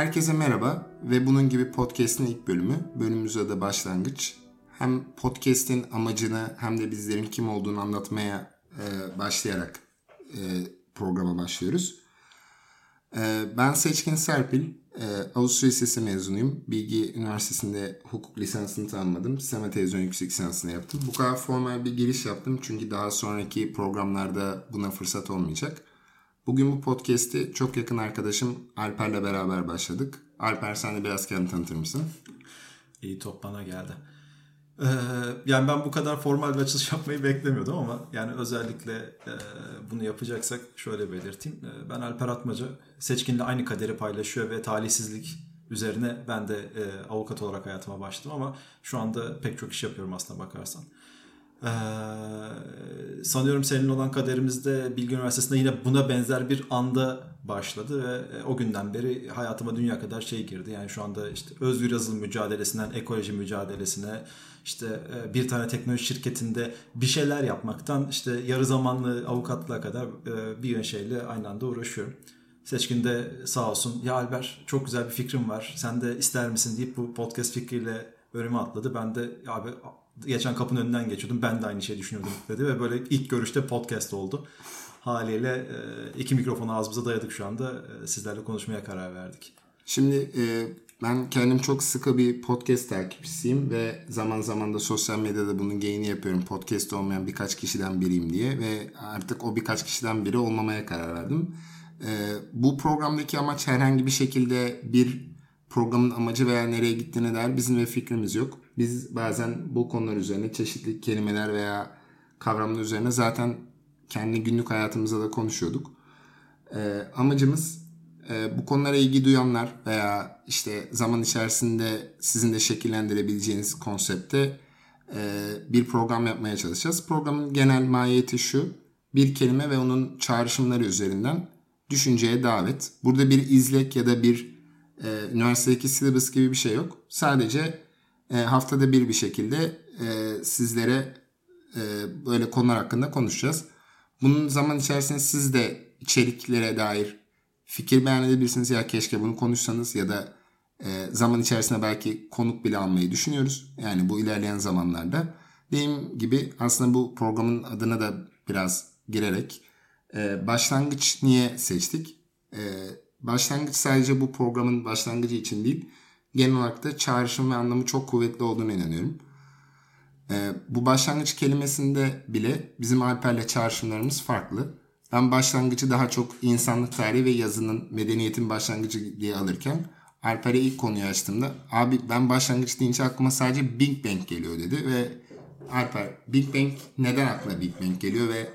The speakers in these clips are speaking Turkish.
Herkese merhaba ve bunun gibi podcast'in ilk bölümü. Bölümümüz adı Başlangıç. Hem podcast'in amacını hem de bizlerin kim olduğunu anlatmaya e, başlayarak e, programa başlıyoruz. E, ben Seçkin Serpil, e, Avusturya Lisesi mezunuyum. Bilgi Üniversitesi'nde hukuk lisansını tamamladım. Sinema televizyon yüksek lisansını yaptım. Bu kadar formal bir giriş yaptım çünkü daha sonraki programlarda buna fırsat olmayacak. Bugün bu podcast'i çok yakın arkadaşım Alper'le beraber başladık. Alper sen de biraz kendini tanıtır mısın? İyi top bana geldi. Ee, yani ben bu kadar formal bir açılış yapmayı beklemiyordum ama yani özellikle e, bunu yapacaksak şöyle belirteyim. E, ben Alper Atmaca Seçkin'le aynı kaderi paylaşıyor ve talihsizlik üzerine ben de e, avukat olarak hayatıma başladım ama şu anda pek çok iş yapıyorum aslında bakarsan. Ee, sanıyorum senin olan kaderimizde Bilgi Üniversitesi'nde yine buna benzer bir anda başladı ve e, o günden beri hayatıma dünya kadar şey girdi. Yani şu anda işte özgür yazılım mücadelesinden ekoloji mücadelesine işte e, bir tane teknoloji şirketinde bir şeyler yapmaktan işte yarı zamanlı avukatlığa kadar e, bir şeyle aynı anda uğraşıyorum. Seçkin de sağ olsun ya Alper çok güzel bir fikrim var sen de ister misin deyip bu podcast fikriyle önüme atladı. Ben de abi geçen kapının önünden geçiyordum. Ben de aynı şeyi düşünüyordum dedi ve böyle ilk görüşte podcast oldu. Haliyle e, iki mikrofonu ağzımıza dayadık şu anda. E, sizlerle konuşmaya karar verdik. Şimdi e, ben kendim çok sıkı bir podcast takipçisiyim ve zaman zaman da sosyal medyada bunun geyini yapıyorum. Podcast olmayan birkaç kişiden biriyim diye ve artık o birkaç kişiden biri olmamaya karar verdim. Bu programdaki amaç herhangi bir şekilde bir programın amacı veya nereye gittiğine dair bizim bir fikrimiz yok. Biz bazen bu konular üzerine çeşitli kelimeler veya kavramlar üzerine zaten kendi günlük hayatımızda da konuşuyorduk. Ee, amacımız e, bu konulara ilgi duyanlar veya işte zaman içerisinde sizin de şekillendirebileceğiniz konsepte e, bir program yapmaya çalışacağız. Programın genel mahiyeti şu. Bir kelime ve onun çağrışımları üzerinden düşünceye davet. Burada bir izlek ya da bir e, üniversitedeki syllabus gibi bir şey yok. Sadece e, haftada bir bir şekilde e, sizlere e, böyle konular hakkında konuşacağız. Bunun zaman içerisinde siz de içeriklere dair fikir beyan edebilirsiniz. Ya keşke bunu konuşsanız ya da zaman içerisinde belki konuk bile almayı düşünüyoruz. Yani bu ilerleyen zamanlarda. Dediğim gibi aslında bu programın adına da biraz girerek başlangıç niye seçtik? Başlangıç sadece bu programın başlangıcı için değil, genel olarak da çağrışım ve anlamı çok kuvvetli olduğunu inanıyorum. Ee, bu başlangıç kelimesinde bile bizim Alper'le çağrışımlarımız farklı. Ben başlangıcı daha çok insanlık tarihi ve yazının medeniyetin başlangıcı diye alırken Alper'e ilk konuyu açtığımda abi ben başlangıç deyince aklıma sadece Big Bang geliyor dedi ve Alper Big Bang neden aklına Big Bang geliyor ve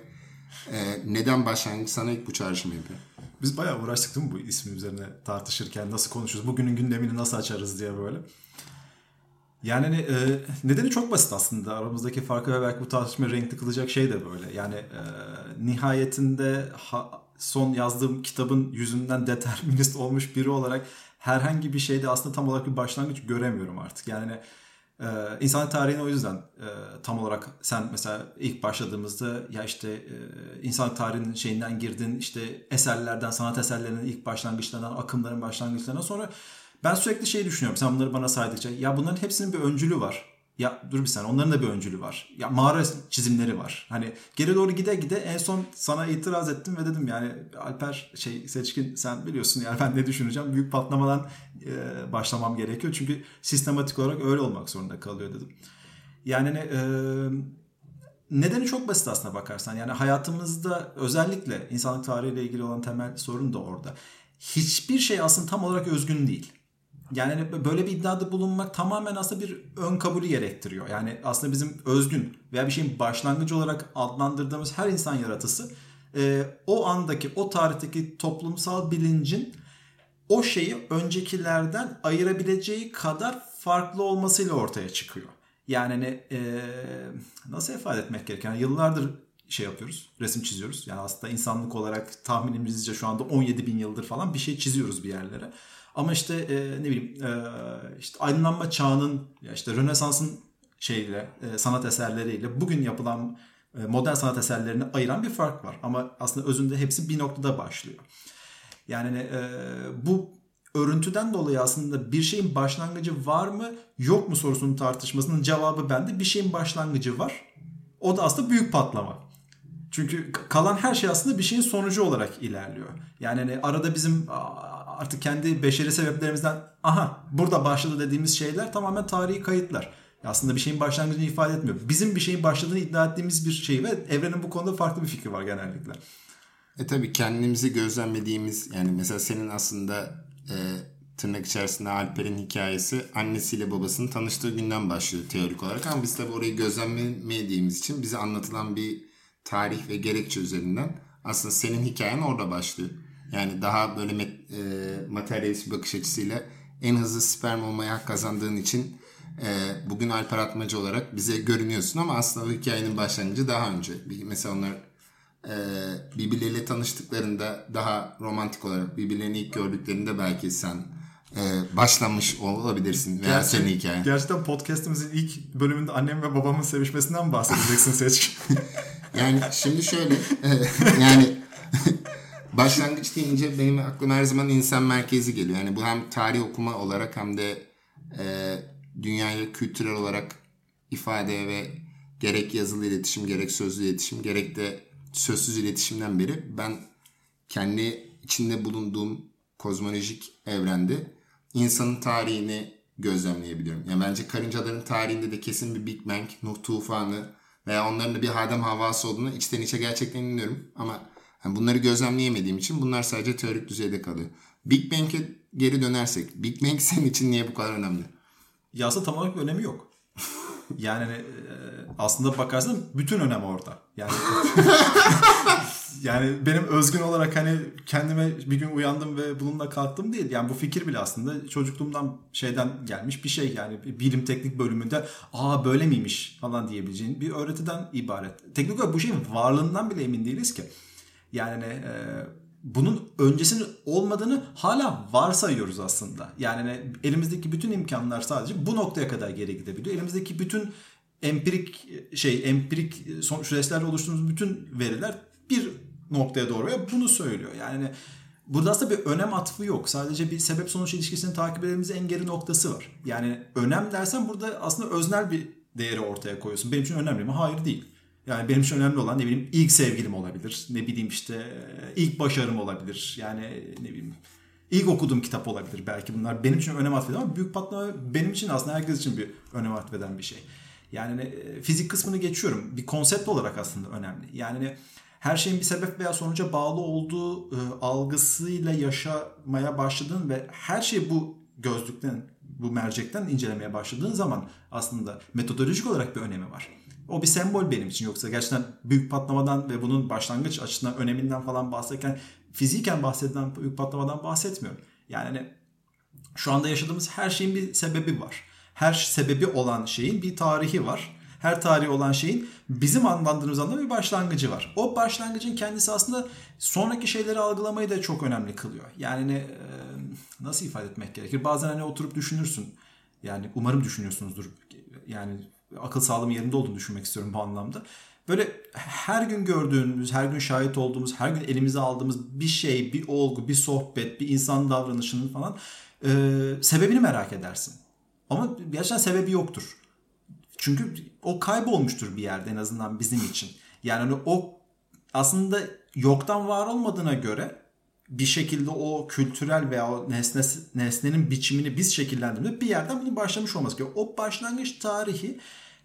e, neden başlangıç sana ilk bu çağrışımı yapıyor? Biz bayağı uğraştık değil mi bu ismi üzerine tartışırken nasıl konuşuruz, bugünün gündemini nasıl açarız diye böyle. Yani hani, e, nedeni çok basit aslında. Aramızdaki farkı ve belki bu tartışmayı renkli kılacak şey de böyle. Yani e, nihayetinde ha, son yazdığım kitabın yüzünden determinist olmuş biri olarak herhangi bir şeyde aslında tam olarak bir başlangıç göremiyorum artık. Yani ee, insanlık tarihine o yüzden e, tam olarak sen mesela ilk başladığımızda ya işte e, insanlık tarihinin şeyinden girdin işte eserlerden sanat eserlerinin ilk başlangıçlarından akımların başlangıçlarına sonra ben sürekli şey düşünüyorum sen bunları bana saydıkça ya bunların hepsinin bir öncülü var. Ya dur bir saniye onların da bir öncülü var. Ya mağara çizimleri var. Hani geri doğru gide gide en son sana itiraz ettim ve dedim yani Alper şey seçkin sen biliyorsun yani ben ne düşüneceğim. Büyük patlamadan e, başlamam gerekiyor. Çünkü sistematik olarak öyle olmak zorunda kalıyor dedim. Yani e, nedeni çok basit aslına bakarsan. Yani hayatımızda özellikle insanlık tarihiyle ilgili olan temel sorun da orada. Hiçbir şey aslında tam olarak özgün değil. Yani hani böyle bir iddiada bulunmak tamamen aslında bir ön kabulü gerektiriyor. Yani aslında bizim özgün veya bir şeyin başlangıcı olarak adlandırdığımız her insan yaratısı e, o andaki, o tarihteki toplumsal bilincin o şeyi öncekilerden ayırabileceği kadar farklı olmasıyla ortaya çıkıyor. Yani hani, e, nasıl ifade etmek gerekiyor? Yani yıllardır şey yapıyoruz, resim çiziyoruz. Yani aslında insanlık olarak tahminimizce şu anda 17 bin yıldır falan bir şey çiziyoruz bir yerlere. Ama işte e, ne bileyim e, işte aydınlanma çağının işte Rönesans'ın şeyle e, sanat eserleriyle bugün yapılan e, modern sanat eserlerini ayıran bir fark var. Ama aslında özünde hepsi bir noktada başlıyor. Yani e, bu örüntüden dolayı aslında bir şeyin başlangıcı var mı yok mu sorusunun tartışmasının cevabı bende. Bir şeyin başlangıcı var. O da aslında büyük patlama. Çünkü kalan her şey aslında bir şeyin sonucu olarak ilerliyor. Yani hani arada bizim artık kendi beşeri sebeplerimizden aha burada başladı dediğimiz şeyler tamamen tarihi kayıtlar. Aslında bir şeyin başlangıcını ifade etmiyor. Bizim bir şeyin başladığını iddia ettiğimiz bir şey ve evrenin bu konuda farklı bir fikri var genellikle. E tabii kendimizi gözlemlediğimiz yani mesela senin aslında e, tırnak içerisinde Alper'in hikayesi annesiyle babasının tanıştığı günden başlıyor teorik olarak ama biz tabii orayı gözlemlemediğimiz için bize anlatılan bir tarih ve gerekçe üzerinden aslında senin hikayen orada başlıyor. Yani daha böyle e, materyalist bir bakış açısıyla en hızlı sperm olmaya hak kazandığın için e, bugün Alper Atmacı olarak bize görünüyorsun ama aslında o hikayenin başlangıcı daha önce. Mesela onlar e, birbirleriyle tanıştıklarında daha romantik olarak birbirlerini ilk gördüklerinde belki sen e, başlamış olabilirsin veya Gerçek, senin hikayen. Gerçekten podcastimizin ilk bölümünde annem ve babamın sevişmesinden bahsedeceksin Seçkin. yani şimdi şöyle e, yani başlangıç deyince benim aklıma her zaman insan merkezi geliyor. Yani bu hem tarih okuma olarak hem de e, dünyayı kültürel olarak ifade ve gerek yazılı iletişim gerek sözlü iletişim gerek de sözsüz iletişimden beri ben kendi içinde bulunduğum kozmolojik evrende insanın tarihini gözlemleyebiliyorum. Yani bence karıncaların tarihinde de kesin bir Big Bang, Nuh tufanı veya onların da bir Adem havası olduğunu içten içe gerçekten inanıyorum. Ama yani bunları gözlemleyemediğim için bunlar sadece teorik düzeyde kalıyor. Big Bang'e geri dönersek, Big Bang senin için niye bu kadar önemli? Ya aslında tam olarak bir önemi yok. Yani e, aslında bakarsan bütün önem orada. Yani yani benim özgün olarak hani kendime bir gün uyandım ve bununla kalktım değil. Yani bu fikir bile aslında çocukluğumdan şeyden gelmiş bir şey yani bilim teknik bölümünde aa böyle miymiş falan diyebileceğin bir öğretiden ibaret. Teknik olarak bu şeyin varlığından bile emin değiliz ki. Yani e, bunun öncesinin olmadığını hala varsayıyoruz aslında. Yani elimizdeki bütün imkanlar sadece bu noktaya kadar geri gidebiliyor. Elimizdeki bütün empirik şey empirik süreçlerle oluşturduğumuz bütün veriler bir noktaya doğru ve bunu söylüyor. Yani burada aslında bir önem atfı yok. Sadece bir sebep sonuç ilişkisini takip edebilmemiz en geri noktası var. Yani önem dersen burada aslında öznel bir değeri ortaya koyuyorsun. Benim için önemli mi? Hayır değil. Yani benim için önemli olan ne bileyim ilk sevgilim olabilir. Ne bileyim işte ilk başarım olabilir. Yani ne bileyim ilk okuduğum kitap olabilir belki bunlar benim için önem atfeden ama büyük patlama benim için aslında herkes için bir önem atfeden bir şey. Yani ne, fizik kısmını geçiyorum. Bir konsept olarak aslında önemli. Yani her şeyin bir sebep veya sonuca bağlı olduğu e, algısıyla yaşamaya başladığın ve her şey bu gözlükten, bu mercekten incelemeye başladığın zaman aslında metodolojik olarak bir önemi var. O bir sembol benim için yoksa gerçekten büyük patlamadan ve bunun başlangıç açısından öneminden falan bahsederken fiziken bahsedilen büyük patlamadan bahsetmiyorum. Yani hani şu anda yaşadığımız her şeyin bir sebebi var. Her sebebi olan şeyin bir tarihi var. Her tarihi olan şeyin bizim adlandırdığımız anda bir başlangıcı var. O başlangıcın kendisi aslında sonraki şeyleri algılamayı da çok önemli kılıyor. Yani ne, nasıl ifade etmek gerekir? Bazen hani oturup düşünürsün. Yani umarım düşünüyorsunuzdur. Yani akıl sağlığım yerinde olduğunu düşünmek istiyorum bu anlamda. Böyle her gün gördüğümüz, her gün şahit olduğumuz, her gün elimize aldığımız bir şey, bir olgu, bir sohbet, bir insan davranışının falan e, sebebini merak edersin. Ama gerçekten sebebi yoktur. Çünkü o kaybolmuştur bir yerde en azından bizim için. Yani hani o aslında yoktan var olmadığına göre bir şekilde o kültürel veya o nesne, nesnenin biçimini biz şekillendirdiğimizde bir yerden bunun başlamış olması gerekiyor. O başlangıç tarihi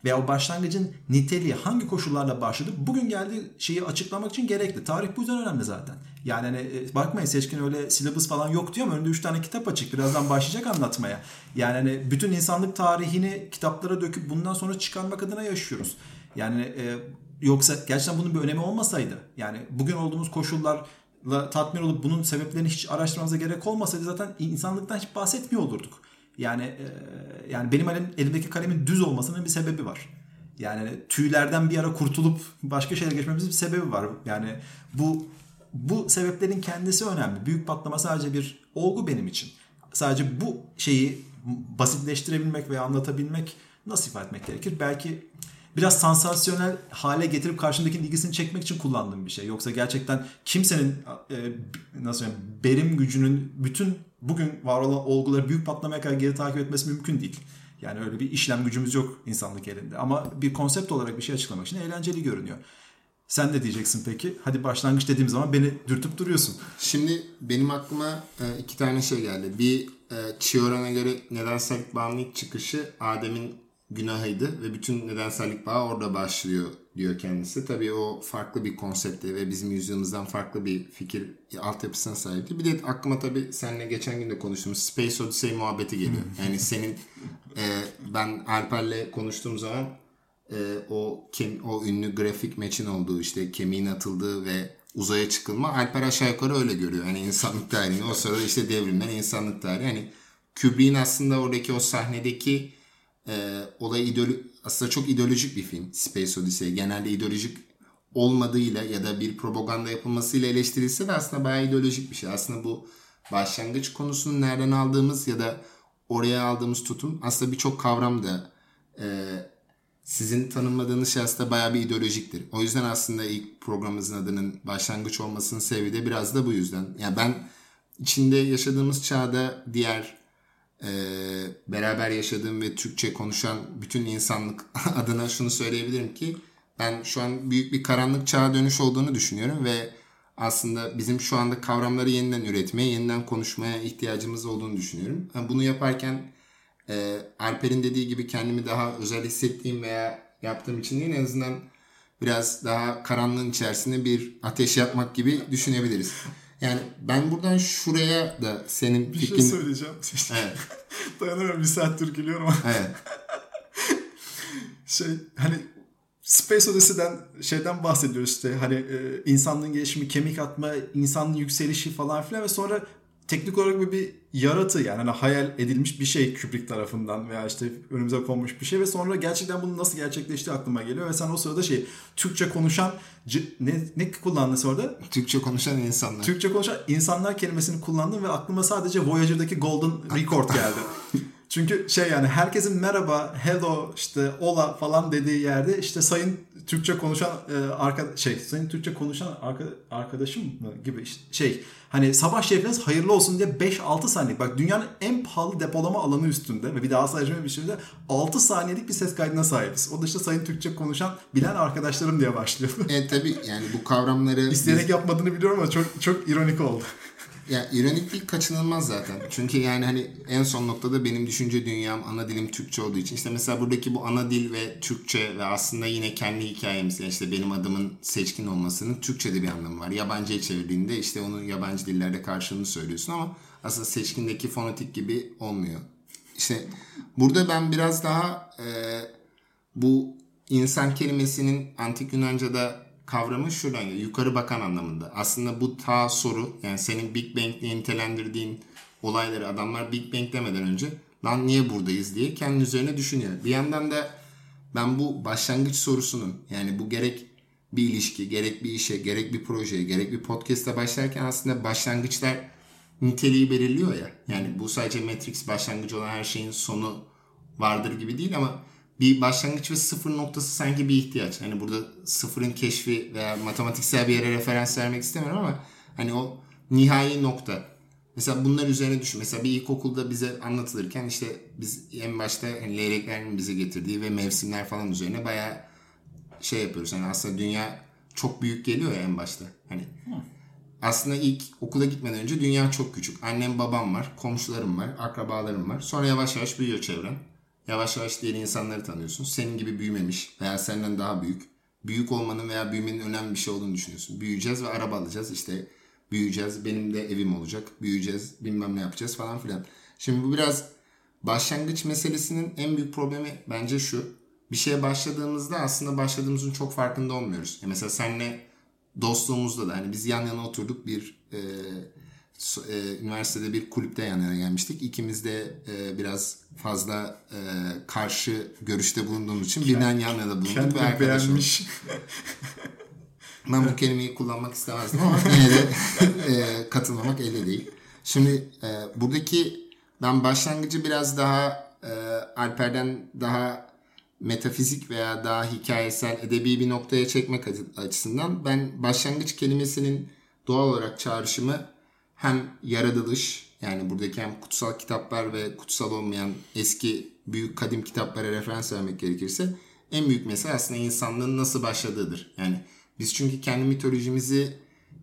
veya o başlangıcın niteliği hangi koşullarla başladı bugün geldiği şeyi açıklamak için gerekli. Tarih bu yüzden önemli zaten. Yani hani, e, bakmayın Seçkin öyle syllabus falan yok diyor ama önünde 3 tane kitap açık. Birazdan başlayacak anlatmaya. Yani hani bütün insanlık tarihini kitaplara döküp bundan sonra çıkarmak adına yaşıyoruz. Yani e, yoksa gerçekten bunun bir önemi olmasaydı yani bugün olduğumuz koşullarla tatmin olup bunun sebeplerini hiç araştırmamıza gerek olmasaydı zaten insanlıktan hiç bahsetmiyor olurduk. Yani e, yani benim elim, elimdeki kalemin düz olmasının bir sebebi var. Yani tüylerden bir ara kurtulup başka şeylere geçmemizin bir sebebi var. Yani bu bu sebeplerin kendisi önemli. Büyük patlama sadece bir olgu benim için. Sadece bu şeyi basitleştirebilmek veya anlatabilmek nasıl ifade etmek gerekir? Belki biraz sansasyonel hale getirip karşındakinin ilgisini çekmek için kullandığım bir şey. Yoksa gerçekten kimsenin e, nasıl söyleyeyim berim gücünün bütün bugün var olan olguları büyük patlamaya kadar geri takip etmesi mümkün değil. Yani öyle bir işlem gücümüz yok insanlık elinde. Ama bir konsept olarak bir şey açıklamak için eğlenceli görünüyor. Sen ne diyeceksin peki? Hadi başlangıç dediğim zaman beni dürtüp duruyorsun. Şimdi benim aklıma e, iki tane şey geldi. Bir e, Chiyoran'a göre nedensellik bağımlılık çıkışı Adem'in günahıydı ve bütün nedensellik bağı orada başlıyor diyor kendisi. Tabii o farklı bir konsepte ve bizim yüzyılımızdan farklı bir fikir altyapısına sahipti. Bir de aklıma tabii seninle geçen gün de konuştuğumuz Space Odyssey muhabbeti geliyor. Yani senin e, ben Alper'le konuştuğum zaman e, o kem, o ünlü grafik meçin olduğu işte kemiğin atıldığı ve uzaya çıkılma Alper aşağı yukarı öyle görüyor. Yani insanlık tarihini o sırada işte devrimler insanlık tarihi. Yani Kubrick'in aslında oradaki o sahnedeki e, olay ideolo aslında çok ideolojik bir film Space Odyssey. Genelde ideolojik olmadığıyla ya da bir propaganda yapılmasıyla eleştirilse de aslında bayağı ideolojik bir şey. Aslında bu başlangıç konusunu nereden aldığımız ya da oraya aldığımız tutum aslında birçok kavram da e, sizin tanımladığınız şey aslında bayağı bir ideolojiktir. O yüzden aslında ilk programımızın adının başlangıç olmasının sebebi de biraz da bu yüzden. Yani ben içinde yaşadığımız çağda diğer e, beraber yaşadığım ve Türkçe konuşan bütün insanlık adına şunu söyleyebilirim ki ben şu an büyük bir karanlık çağa dönüş olduğunu düşünüyorum ve aslında bizim şu anda kavramları yeniden üretmeye, yeniden konuşmaya ihtiyacımız olduğunu düşünüyorum. Bunu yaparken e, Alper'in dediği gibi kendimi daha özel hissettiğim veya yaptığım için en azından biraz daha karanlığın içerisinde bir ateş yakmak gibi düşünebiliriz. Yani ben buradan şuraya da senin bir fikrin... şey söyleyeceğim. Evet. Dayanamıyorum bir saattir gülüyorum. Evet. şey hani Space Odyssey'den şeyden bahsediyoruz işte hani e, insanlığın gelişimi, kemik atma, insanlığın yükselişi falan filan ve sonra teknik olarak bir, bir yaratı yani hani hayal edilmiş bir şey Kubrick tarafından veya işte önümüze konmuş bir şey ve sonra gerçekten bunun nasıl gerçekleştiği aklıma geliyor ve sen o sırada şey Türkçe konuşan ne, ne kullandın orada? Türkçe konuşan insanlar. Türkçe konuşan insanlar kelimesini kullandım ve aklıma sadece Voyager'daki Golden Record geldi. Çünkü şey yani herkesin merhaba, hello, işte ola falan dediği yerde işte sayın Türkçe konuşan e, arka şey sayın Türkçe konuşan arka, arkadaşım mı gibi işte, şey hani sabah şerifiniz hayırlı olsun diye 5-6 saniyelik bak dünyanın en pahalı depolama alanı üstünde ve bir daha sayacağım bir şeyde 6 saniyelik bir ses kaydına sahibiz. O da işte sayın Türkçe konuşan bilen arkadaşlarım diye başlıyor. E tabi yani bu kavramları... İsteyerek biz... yapmadığını biliyorum ama çok çok ironik oldu. Ya ironik değil kaçınılmaz zaten. Çünkü yani hani en son noktada benim düşünce dünyam ana dilim Türkçe olduğu için. işte mesela buradaki bu ana dil ve Türkçe ve aslında yine kendi hikayemiz. Yani işte benim adımın seçkin olmasının Türkçe'de bir anlamı var. Yabancıya çevirdiğinde işte onun yabancı dillerde karşılığını söylüyorsun ama aslında seçkindeki fonetik gibi olmuyor. İşte burada ben biraz daha e, bu insan kelimesinin antik Yunanca'da kavramı şuradan geliyor. Yukarı bakan anlamında. Aslında bu ta soru yani senin Big Bang diye nitelendirdiğin olayları adamlar Big Bang demeden önce lan niye buradayız diye kendi üzerine düşünüyor. Bir yandan da ben bu başlangıç sorusunun yani bu gerek bir ilişki, gerek bir işe, gerek bir projeye, gerek bir podcast'a başlarken aslında başlangıçlar niteliği belirliyor ya. Yani bu sadece Matrix başlangıcı olan her şeyin sonu vardır gibi değil ama bir başlangıç ve sıfır noktası sanki bir ihtiyaç. Hani burada sıfırın keşfi veya matematiksel bir yere referans vermek istemiyorum ama hani o nihai nokta. Mesela bunlar üzerine düşün. Mesela bir ilkokulda bize anlatılırken işte biz en başta hani leyleklerin bize getirdiği ve mevsimler falan üzerine bayağı şey yapıyoruz. Hani aslında dünya çok büyük geliyor ya en başta. Hani aslında ilk okula gitmeden önce dünya çok küçük. Annem babam var, komşularım var, akrabalarım var. Sonra yavaş yavaş büyüyor çevren. Yavaş yavaş diğer insanları tanıyorsun. Senin gibi büyümemiş veya senden daha büyük. Büyük olmanın veya büyümenin önemli bir şey olduğunu düşünüyorsun. Büyüyeceğiz ve araba alacağız. İşte büyüyeceğiz. Benim de evim olacak. Büyüyeceğiz. Bilmem ne yapacağız falan filan. Şimdi bu biraz başlangıç meselesinin en büyük problemi bence şu. Bir şeye başladığımızda aslında başladığımızın çok farkında olmuyoruz. Mesela senle dostluğumuzda da hani biz yan yana oturduk bir e, e, üniversitede bir kulüpte yan yana gelmiştik. İkimiz de e, biraz fazla e, karşı görüşte bulunduğumuz için birden yan yana bulunduk ve arkadaş beğenmiş. ben bu kelimeyi kullanmak istemezdim ama yine de e, katılmamak elde değil. Şimdi e, buradaki ben başlangıcı biraz daha e, Alper'den daha metafizik veya daha hikayesel, edebi bir noktaya çekmek açısından ben başlangıç kelimesinin doğal olarak çağrışımı hem yaratılış yani buradaki hem kutsal kitaplar ve kutsal olmayan eski büyük kadim kitaplara referans vermek gerekirse en büyük mesele aslında insanlığın nasıl başladığıdır. Yani biz çünkü kendi mitolojimizi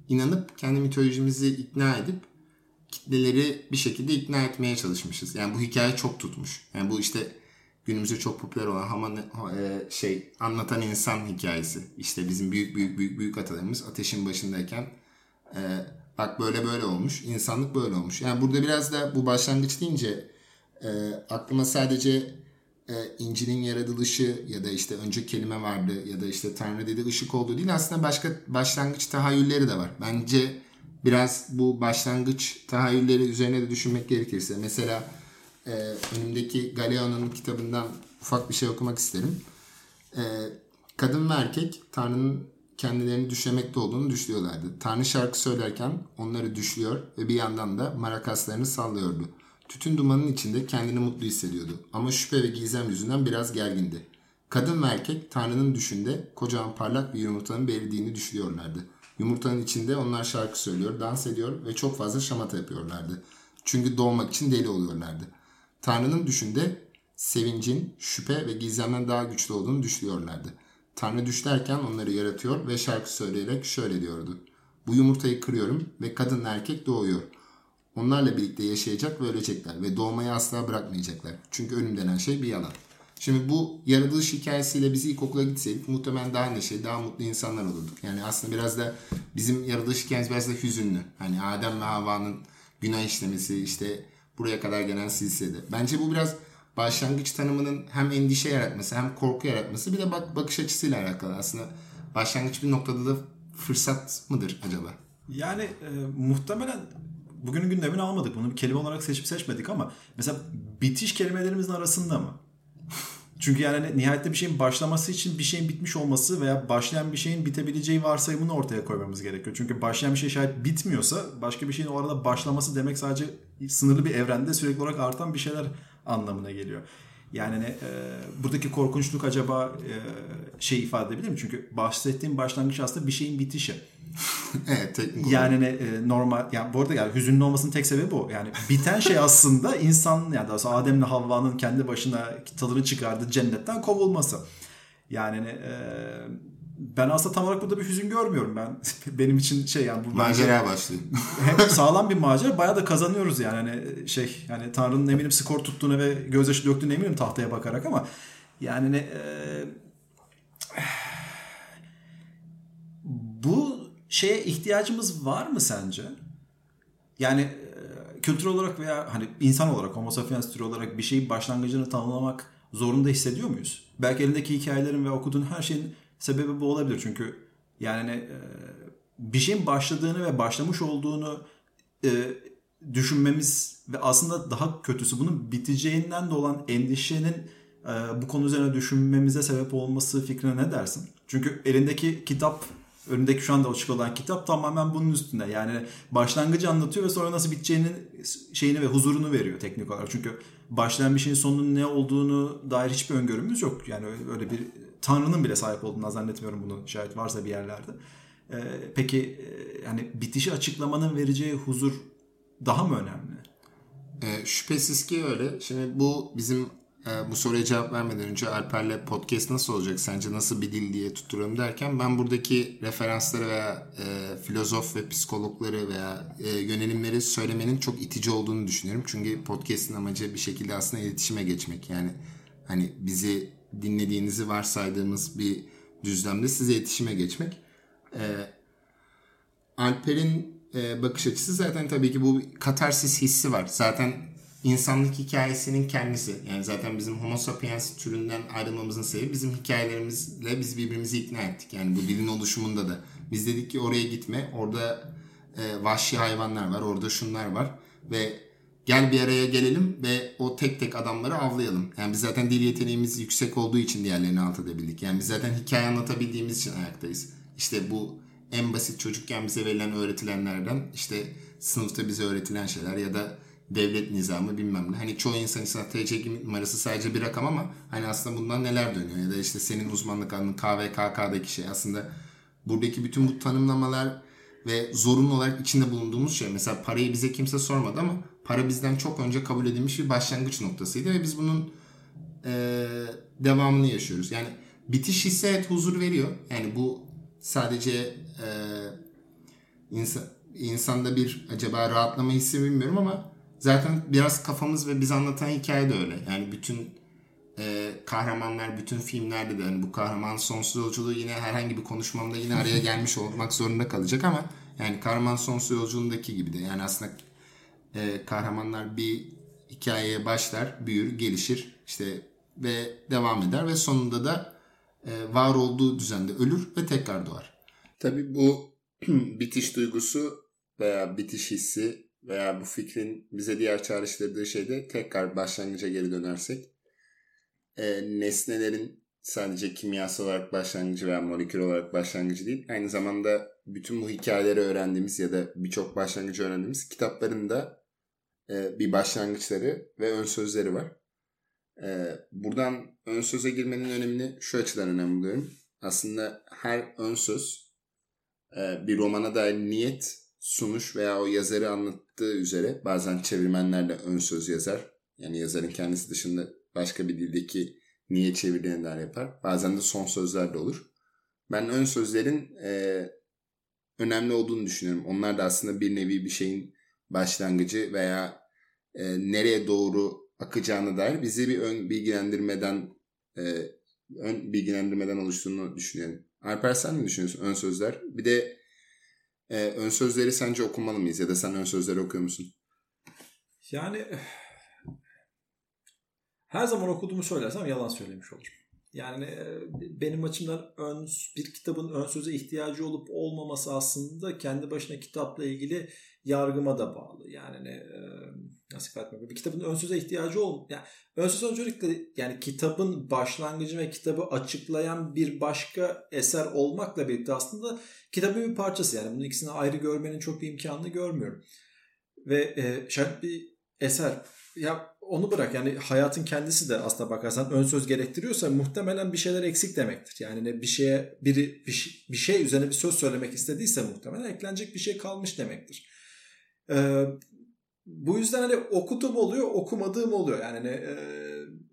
inanıp kendi mitolojimizi ikna edip kitleleri bir şekilde ikna etmeye çalışmışız. Yani bu hikaye çok tutmuş. Yani bu işte günümüzde çok popüler olan Haman e, şey anlatan insan hikayesi. İşte bizim büyük büyük büyük büyük atalarımız ateşin başındayken e, bak böyle böyle olmuş. insanlık böyle olmuş. Yani burada biraz da bu başlangıç deyince e, aklıma sadece e, İncil'in yaratılışı ya da işte önce kelime vardı ya da işte Tanrı dedi ışık oldu değil aslında başka başlangıç tahayyülleri de var. Bence biraz bu başlangıç tahayyülleri üzerine de düşünmek gerekirse mesela e, önümdeki Galeano'nun kitabından ufak bir şey okumak isterim. E, kadın ve erkek Tanrı'nın kendilerini düşlemekte olduğunu düşlüyorlardı. Tanrı şarkı söylerken onları düşlüyor ve bir yandan da marakaslarını sallıyordu. Tütün dumanın içinde kendini mutlu hissediyordu ama şüphe ve gizem yüzünden biraz gergindi. Kadın ve erkek Tanrı'nın düşünde kocaman parlak bir yumurtanın belirdiğini düşünüyorlardı. Yumurtanın içinde onlar şarkı söylüyor, dans ediyor ve çok fazla şamata yapıyorlardı. Çünkü doğmak için deli oluyorlardı. Tanrı'nın düşünde sevincin, şüphe ve gizemden daha güçlü olduğunu düşünüyorlardı. Tanrı düşlerken onları yaratıyor ve şarkı söyleyerek şöyle diyordu. Bu yumurtayı kırıyorum ve kadın erkek doğuyor. Onlarla birlikte yaşayacak ve ölecekler ve doğmayı asla bırakmayacaklar. Çünkü ölüm denen şey bir yalan. Şimdi bu yaratılış hikayesiyle biz ilkokula gitseydik muhtemelen daha neşeli, daha mutlu insanlar olurduk. Yani aslında biraz da bizim yaratılış hikayemiz biraz da hüzünlü. Hani Adem ve Havva'nın günah işlemesi işte buraya kadar gelen silsilede. Bence bu biraz başlangıç tanımının hem endişe yaratması hem korku yaratması bir de bak bakış açısıyla alakalı. Aslında başlangıç bir noktada da fırsat mıdır acaba? Yani e, muhtemelen bugünün gündemini almadık. Bunu bir kelime olarak seçip seçmedik ama mesela bitiş kelimelerimizin arasında mı? Çünkü yani nihayette bir şeyin başlaması için bir şeyin bitmiş olması veya başlayan bir şeyin bitebileceği varsayımını ortaya koymamız gerekiyor. Çünkü başlayan bir şey şayet bitmiyorsa başka bir şeyin o arada başlaması demek sadece sınırlı bir evrende sürekli olarak artan bir şeyler anlamına geliyor. Yani ne, e, buradaki korkunçluk acaba e, şey ifade edebilir mi? Çünkü bahsettiğim başlangıç aslında bir şeyin bitişi. evet teknik Yani ne, e, normal yani bu arada yani hüzünlü olmasının tek sebebi bu. Yani biten şey aslında insan yani daha sonra Adem'le Havva'nın kendi başına tadını çıkardığı cennetten kovulması. Yani ne, e, ben aslında tam olarak burada bir hüzün görmüyorum ben. Benim için şey yani bu macera başlıyor. hem sağlam bir macera bayağı da kazanıyoruz yani hani şey yani Tanrı'nın eminim skor tuttuğunu ve gözyaşı döktüğünü eminim tahtaya bakarak ama yani ne e, bu şeye ihtiyacımız var mı sence? Yani e, kültür olarak veya hani insan olarak homo sapiens türü olarak bir şeyin başlangıcını tanımlamak zorunda hissediyor muyuz? Belki elindeki hikayelerin ve okuduğun her şeyin sebebi bu olabilir. Çünkü yani e, bir şeyin başladığını ve başlamış olduğunu e, düşünmemiz ve aslında daha kötüsü bunun biteceğinden de olan endişenin bu konu üzerine düşünmemize sebep olması fikrine ne dersin? Çünkü elindeki kitap önündeki şu anda açık olan kitap tamamen bunun üstünde. Yani başlangıcı anlatıyor ve sonra nasıl biteceğinin şeyini ve huzurunu veriyor teknik olarak. Çünkü başlayan bir şeyin sonunun ne olduğunu dair hiçbir öngörümüz yok. Yani öyle bir Tanrı'nın bile sahip olduğunu zannetmiyorum bunu şayet varsa bir yerlerde. Ee, peki yani bitişi açıklamanın vereceği huzur daha mı önemli? E, şüphesiz ki öyle. Şimdi bu bizim e, bu soruya cevap vermeden önce Alper'le podcast nasıl olacak sence nasıl bir dil diye tutturalım derken ben buradaki referansları veya e, filozof ve psikologları veya e, yönelimleri söylemenin çok itici olduğunu düşünüyorum. Çünkü podcast'in amacı bir şekilde aslında iletişime geçmek. Yani hani bizi dinlediğinizi varsaydığımız bir düzlemde size iletişime geçmek. E, Alper'in e, bakış açısı zaten tabii ki bu katarsis hissi var. Zaten insanlık hikayesinin kendisi. Yani zaten bizim homo sapiens türünden ayrılmamızın sebebi bizim hikayelerimizle biz birbirimizi ikna ettik. Yani bu dilin oluşumunda da. Biz dedik ki oraya gitme. Orada e, vahşi hayvanlar var. Orada şunlar var. Ve gel bir araya gelelim ve o tek tek adamları avlayalım. Yani biz zaten dil yeteneğimiz yüksek olduğu için diğerlerini alt edebildik. Yani biz zaten hikaye anlatabildiğimiz için ayaktayız. İşte bu en basit çocukken bize verilen öğretilenlerden işte sınıfta bize öğretilen şeyler ya da devlet nizamı bilmem ne. Hani çoğu insan için TC numarası sadece bir rakam ama hani aslında bundan neler dönüyor ya da işte senin uzmanlık alanın KVKK'daki şey aslında buradaki bütün bu tanımlamalar ve zorunlu olarak içinde bulunduğumuz şey. Mesela parayı bize kimse sormadı ama para bizden çok önce kabul edilmiş bir başlangıç noktasıydı ve biz bunun e, devamını yaşıyoruz. Yani bitiş hissi evet huzur veriyor. Yani bu sadece e, insan, insanda bir acaba rahatlama hissi bilmiyorum ama zaten biraz kafamız ve biz anlatan hikaye de öyle. Yani bütün e, kahramanlar bütün filmlerde de yani bu kahraman sonsuz yolculuğu yine herhangi bir konuşmamda yine araya gelmiş olmak zorunda kalacak ama yani kahraman sonsuz yolculuğundaki gibi de yani aslında e, kahramanlar bir hikayeye başlar, büyür, gelişir işte ve devam eder ve sonunda da e, var olduğu düzende ölür ve tekrar doğar. Tabii bu bitiş duygusu veya bitiş hissi veya bu fikrin bize diğer çağrıştırdığı şeyde tekrar başlangıca geri dönersek e, nesnelerin sadece kimyasal olarak başlangıcı veya molekül olarak başlangıcı değil. Aynı zamanda bütün bu hikayeleri öğrendiğimiz ya da birçok başlangıcı öğrendiğimiz kitapların da e, bir başlangıçları ve ön sözleri var. E, buradan ön söze girmenin önemini şu açıdan önemli buluyorum. Aslında her ön söz e, bir romana dair niyet, sunuş veya o yazarı anlattığı üzere bazen çevirmenler de ön söz yazar. Yani yazarın kendisi dışında başka bir dildeki niye çevirilenler yapar. Bazen de son sözler de olur. Ben ön sözlerin e, önemli olduğunu düşünüyorum. Onlar da aslında bir nevi bir şeyin başlangıcı veya e, nereye doğru akacağına dair bizi bir ön bilgilendirmeden e, ön bilgilendirmeden oluştuğunu düşünüyorum. Alper sen ne düşünüyorsun ön sözler? Bir de e, ön sözleri sence okumalı mıyız ya da sen ön sözleri okuyor musun? Yani her zaman okuduğumu söylersem yalan söylemiş olurum. Yani e, benim açımdan ön, bir kitabın ön söze ihtiyacı olup olmaması aslında kendi başına kitapla ilgili yargıma da bağlı. Yani ne, nasıl ifade etmek? Bir kitabın ön söze ihtiyacı ol. Yani ön söz öncelikle yani kitabın başlangıcı ve kitabı açıklayan bir başka eser olmakla birlikte aslında kitabın bir parçası. Yani bunun ikisini ayrı görmenin çok bir imkanını görmüyorum. Ve e, şart bir eser ya onu bırak yani hayatın kendisi de aslında bakarsan ön söz gerektiriyorsa muhtemelen bir şeyler eksik demektir. Yani ne bir şeye biri bir bir şey üzerine bir söz söylemek istediyse muhtemelen eklenecek bir şey kalmış demektir. Ee, bu yüzden hani okuduğum oluyor, okumadığım oluyor. Yani e,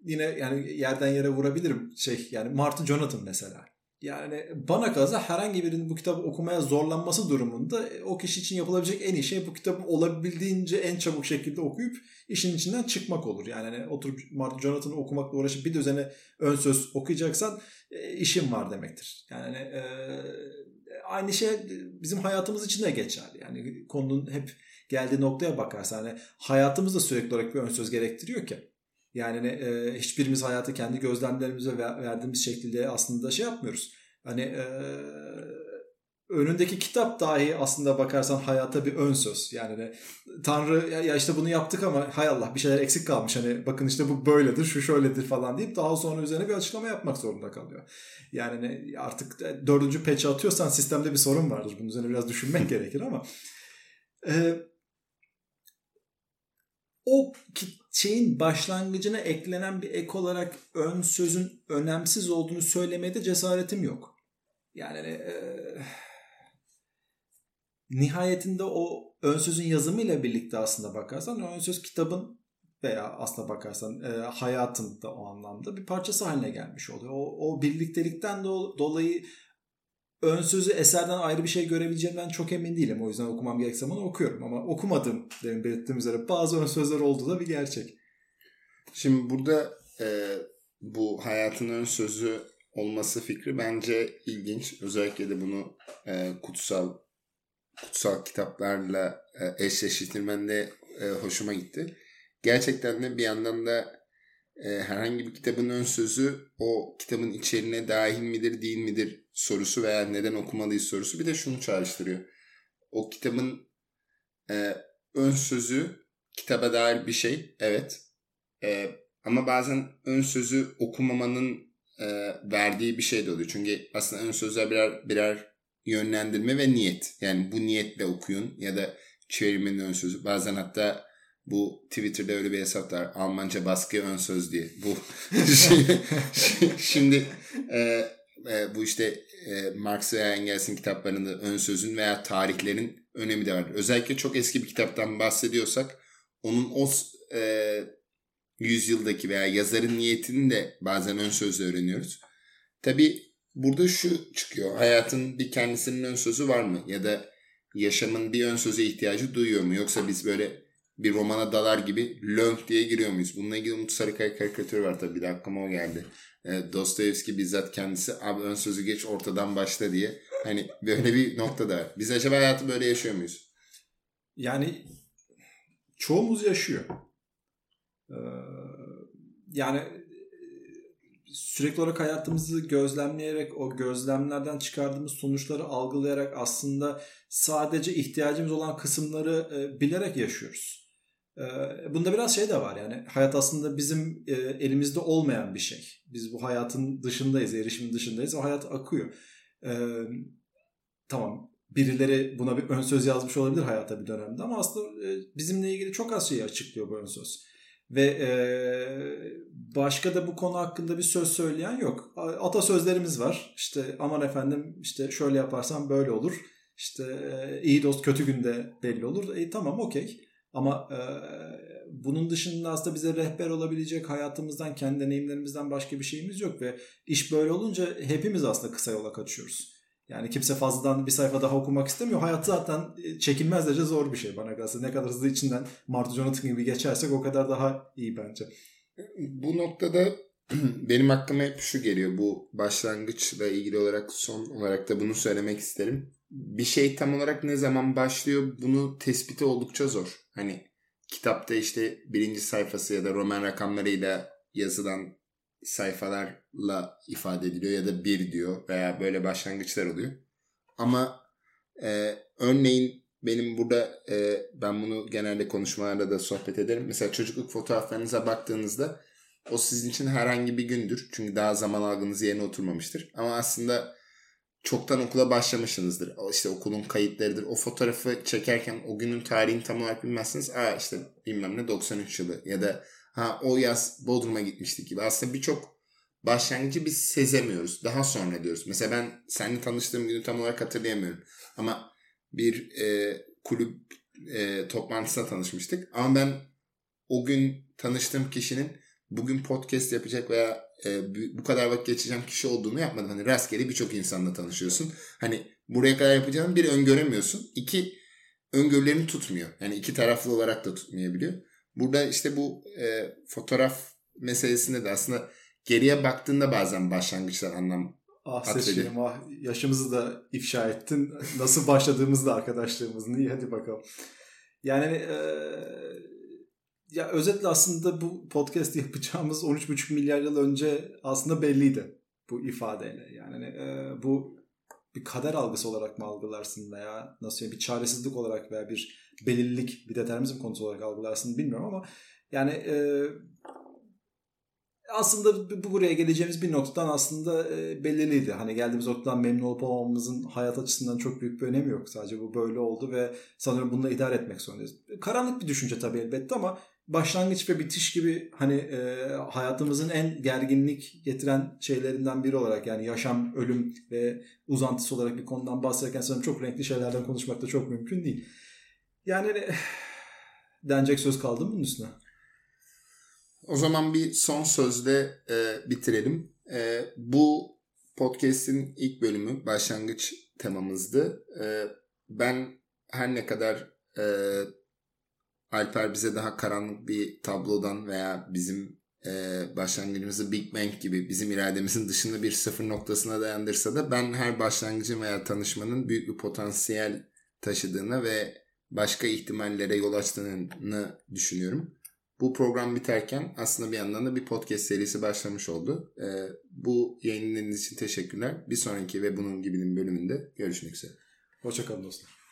yine yani yerden yere vurabilirim şey yani Martin Jonathan mesela. Yani bana kalırsa herhangi birinin bu kitabı okumaya zorlanması durumunda e, o kişi için yapılabilecek en iyi şey bu kitabı olabildiğince en çabuk şekilde okuyup işin içinden çıkmak olur. Yani hani oturup Martin Jonathan'ı okumakla uğraşıp bir de üzerine ön söz okuyacaksan e, işin var demektir. Yani e, aynı şey bizim hayatımız için de geçerli. Yani konunun hep geldiği noktaya bakarsan hani hayatımız da sürekli olarak bir ön söz gerektiriyor ki. Yani e, hiçbirimiz hayatı kendi gözlemlerimize verdiğimiz şekilde aslında şey yapmıyoruz. Hani e, önündeki kitap dahi aslında bakarsan hayata bir ön söz. Yani ne, Tanrı ya, işte bunu yaptık ama hay Allah bir şeyler eksik kalmış. Hani bakın işte bu böyledir, şu şöyledir falan deyip daha sonra üzerine bir açıklama yapmak zorunda kalıyor. Yani ne, artık dördüncü peçe atıyorsan sistemde bir sorun vardır. Bunun üzerine biraz düşünmek gerekir ama e, o şeyin başlangıcına eklenen bir ek olarak ön sözün önemsiz olduğunu söylemeye de cesaretim yok. Yani e, nihayetinde o ön sözün yazımıyla birlikte aslında bakarsan ön söz kitabın veya aslına bakarsan e, hayatın da o anlamda bir parçası haline gelmiş oluyor. O, o birliktelikten do- dolayı ön sözü eserden ayrı bir şey görebileceğimden çok emin değilim. O yüzden okumam gerekse zaman okuyorum. Ama okumadım demin belirttiğim üzere bazı ön sözler olduğu da bir gerçek. Şimdi burada e, bu hayatın ön sözü olması fikri bence ilginç. Özellikle de bunu e, kutsal kutsal kitaplarla e, eşleştirmen de e, hoşuma gitti. Gerçekten de bir yandan da e, herhangi bir kitabın ön sözü o kitabın içeriğine dahil midir değil midir sorusu veya neden okumalıyız sorusu bir de şunu çağrıştırıyor. O kitabın e, ön sözü kitaba dair bir şey evet e, ama bazen ön sözü okumamanın e, verdiği bir şey de oluyor. Çünkü aslında ön sözler birer, birer yönlendirme ve niyet. Yani bu niyetle okuyun ya da çevirimin ön sözü. Bazen hatta Bu Twitter'da öyle bir hesap var. Almanca baskı ön söz diye. Bu şimdi e, e, bu işte e, Marx veya Engels'in kitaplarında ön sözün veya tarihlerin önemi de var. Özellikle çok eski bir kitaptan bahsediyorsak onun o e, yüzyıldaki veya yazarın niyetini de bazen ön sözle öğreniyoruz. Tabi burada şu çıkıyor. Hayatın bir kendisinin ön sözü var mı? Ya da yaşamın bir ön söze ihtiyacı duyuyor mu? Yoksa biz böyle bir romana dalar gibi lönk diye giriyor muyuz? Bununla ilgili Umut Sarıkaya karikatürü var tabii. Bir de aklıma o geldi. E, Dostoyevski bizzat kendisi abi ön sözü geç ortadan başla diye. Hani böyle bir nokta da var. Biz acaba hayatı böyle yaşıyor muyuz? Yani çoğumuz yaşıyor. Ee, yani sürekli olarak hayatımızı gözlemleyerek o gözlemlerden çıkardığımız sonuçları algılayarak aslında sadece ihtiyacımız olan kısımları e, bilerek yaşıyoruz. E, bunda biraz şey de var yani hayat aslında bizim e, elimizde olmayan bir şey. Biz bu hayatın dışındayız, erişimin dışındayız. O hayat akıyor. E, tamam birileri buna bir ön söz yazmış olabilir hayata bir dönemde ama aslında e, bizimle ilgili çok az şeyi açıklıyor bu ön söz. Ve e, başka da bu konu hakkında bir söz söyleyen yok. Atasözlerimiz var. İşte aman efendim işte şöyle yaparsan böyle olur. İşte iyi dost kötü günde belli olur. E, tamam okey. Ama e, bunun dışında aslında bize rehber olabilecek hayatımızdan, kendi deneyimlerimizden başka bir şeyimiz yok. Ve iş böyle olunca hepimiz aslında kısa yola kaçıyoruz. Yani kimse fazladan bir sayfa daha okumak istemiyor. Hayat zaten çekilmez derece zor bir şey bana kalırsa. Ne kadar hızlı içinden Marty Jonathan gibi geçersek o kadar daha iyi bence. Bu noktada benim aklıma hep şu geliyor. Bu başlangıçla ilgili olarak son olarak da bunu söylemek isterim. Bir şey tam olarak ne zaman başlıyor bunu tespiti oldukça zor. Hani kitapta işte birinci sayfası ya da roman rakamlarıyla yazılan sayfalarla ifade ediliyor ya da bir diyor veya böyle başlangıçlar oluyor. Ama e, örneğin benim burada e, ben bunu genelde konuşmalarda da sohbet ederim. Mesela çocukluk fotoğraflarınıza baktığınızda o sizin için herhangi bir gündür. Çünkü daha zaman algınız yerine oturmamıştır. Ama aslında çoktan okula başlamışsınızdır. İşte okulun kayıtlarıdır. O fotoğrafı çekerken o günün tarihini tam olarak bilmezsiniz. Aa işte bilmem ne 93 yılı ya da ha o yaz Bodrum'a gitmiştik gibi. Aslında birçok başlangıcı biz sezemiyoruz. Daha sonra diyoruz. Mesela ben seninle tanıştığım günü tam olarak hatırlayamıyorum. Ama bir e, kulüp e, toplantısına tanışmıştık. Ama ben o gün tanıştığım kişinin bugün podcast yapacak veya e, bu kadar vakit geçeceğim kişi olduğunu yapmadım. Hani rastgele birçok insanla tanışıyorsun. Hani buraya kadar yapacağını bir öngöremiyorsun. İki öngörülerini tutmuyor. Yani iki taraflı olarak da tutmayabiliyor. Burada işte bu e, fotoğraf meselesinde de aslında geriye baktığında bazen başlangıçlar anlam Ah seçelim ah yaşımızı da ifşa ettin. Nasıl başladığımız da arkadaşlığımızın iyi hadi bakalım. Yani e, ya özetle aslında bu podcast yapacağımız 13,5 milyar yıl önce aslında belliydi bu ifadeyle. Yani e, bu bir kader algısı olarak mı algılarsın veya nasıl bir çaresizlik olarak veya bir belirlilik, bir determinizm konusu olarak algılarsın bilmiyorum ama yani e, aslında bu buraya geleceğimiz bir noktadan aslında e, belliydi. Hani geldiğimiz noktadan memnun olup olmamızın hayat açısından çok büyük bir önemi yok. Sadece bu böyle oldu ve sanırım bununla idare etmek zorundayız. Karanlık bir düşünce tabii elbette ama başlangıç ve bitiş gibi hani e, hayatımızın en gerginlik getiren şeylerinden biri olarak yani yaşam, ölüm ve uzantısı olarak bir konudan bahsederken sanırım çok renkli şeylerden konuşmak da çok mümkün değil. Yani eh, denecek söz kaldı mı bunun üstüne? O zaman bir son sözle e, bitirelim. E, bu podcast'in ilk bölümü başlangıç temamızdı. E, ben her ne kadar e, Alper bize daha karanlık bir tablodan veya bizim e, başlangıcımızı Big Bang gibi bizim irademizin dışında bir sıfır noktasına dayandırsa da ben her başlangıcın veya tanışmanın büyük bir potansiyel taşıdığını ve başka ihtimallere yol açtığını düşünüyorum. Bu program biterken aslında bir yandan da bir podcast serisi başlamış oldu. E, bu yayınlarınız için teşekkürler. Bir sonraki ve bunun gibinin bölümünde görüşmek üzere. Hoşçakalın dostlar.